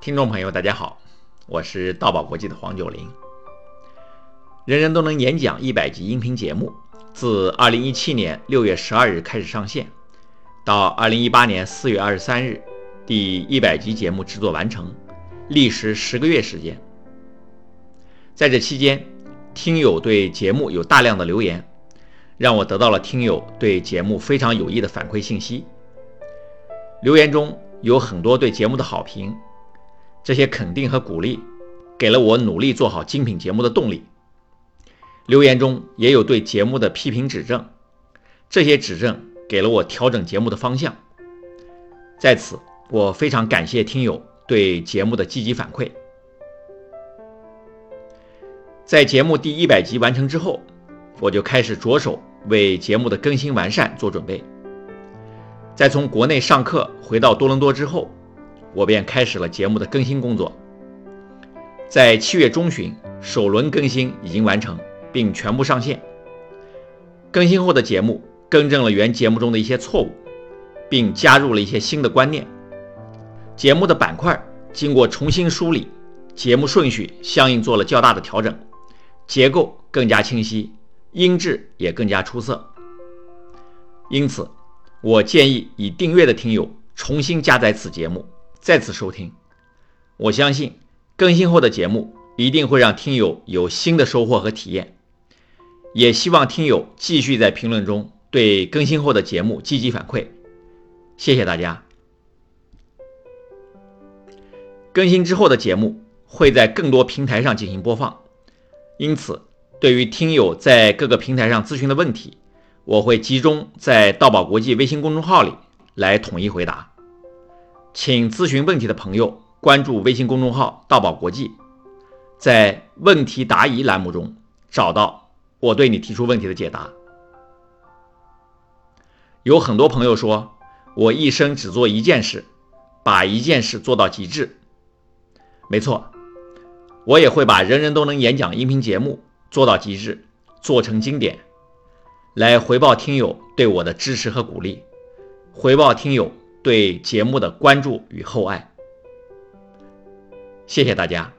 听众朋友，大家好，我是道宝国际的黄九龄。人人都能演讲一百集音频节目，自二零一七年六月十二日开始上线，到二零一八年四月二十三日，第一百集节目制作完成，历时十个月时间。在这期间，听友对节目有大量的留言，让我得到了听友对节目非常有益的反馈信息。留言中有很多对节目的好评。这些肯定和鼓励，给了我努力做好精品节目的动力。留言中也有对节目的批评指正，这些指正给了我调整节目的方向。在此，我非常感谢听友对节目的积极反馈。在节目第一百集完成之后，我就开始着手为节目的更新完善做准备。在从国内上课回到多伦多之后。我便开始了节目的更新工作。在七月中旬，首轮更新已经完成，并全部上线。更新后的节目更正了原节目中的一些错误，并加入了一些新的观念。节目的板块经过重新梳理，节目顺序相应做了较大的调整，结构更加清晰，音质也更加出色。因此，我建议已订阅的听友重新加载此节目。再次收听，我相信更新后的节目一定会让听友有新的收获和体验。也希望听友继续在评论中对更新后的节目积极反馈，谢谢大家。更新之后的节目会在更多平台上进行播放，因此对于听友在各个平台上咨询的问题，我会集中在道宝国际微信公众号里来统一回答。请咨询问题的朋友关注微信公众号“道宝国际”，在“问题答疑”栏目中找到我对你提出问题的解答。有很多朋友说，我一生只做一件事，把一件事做到极致。没错，我也会把人人都能演讲音频节目做到极致，做成经典，来回报听友对我的支持和鼓励，回报听友。对节目的关注与厚爱，谢谢大家。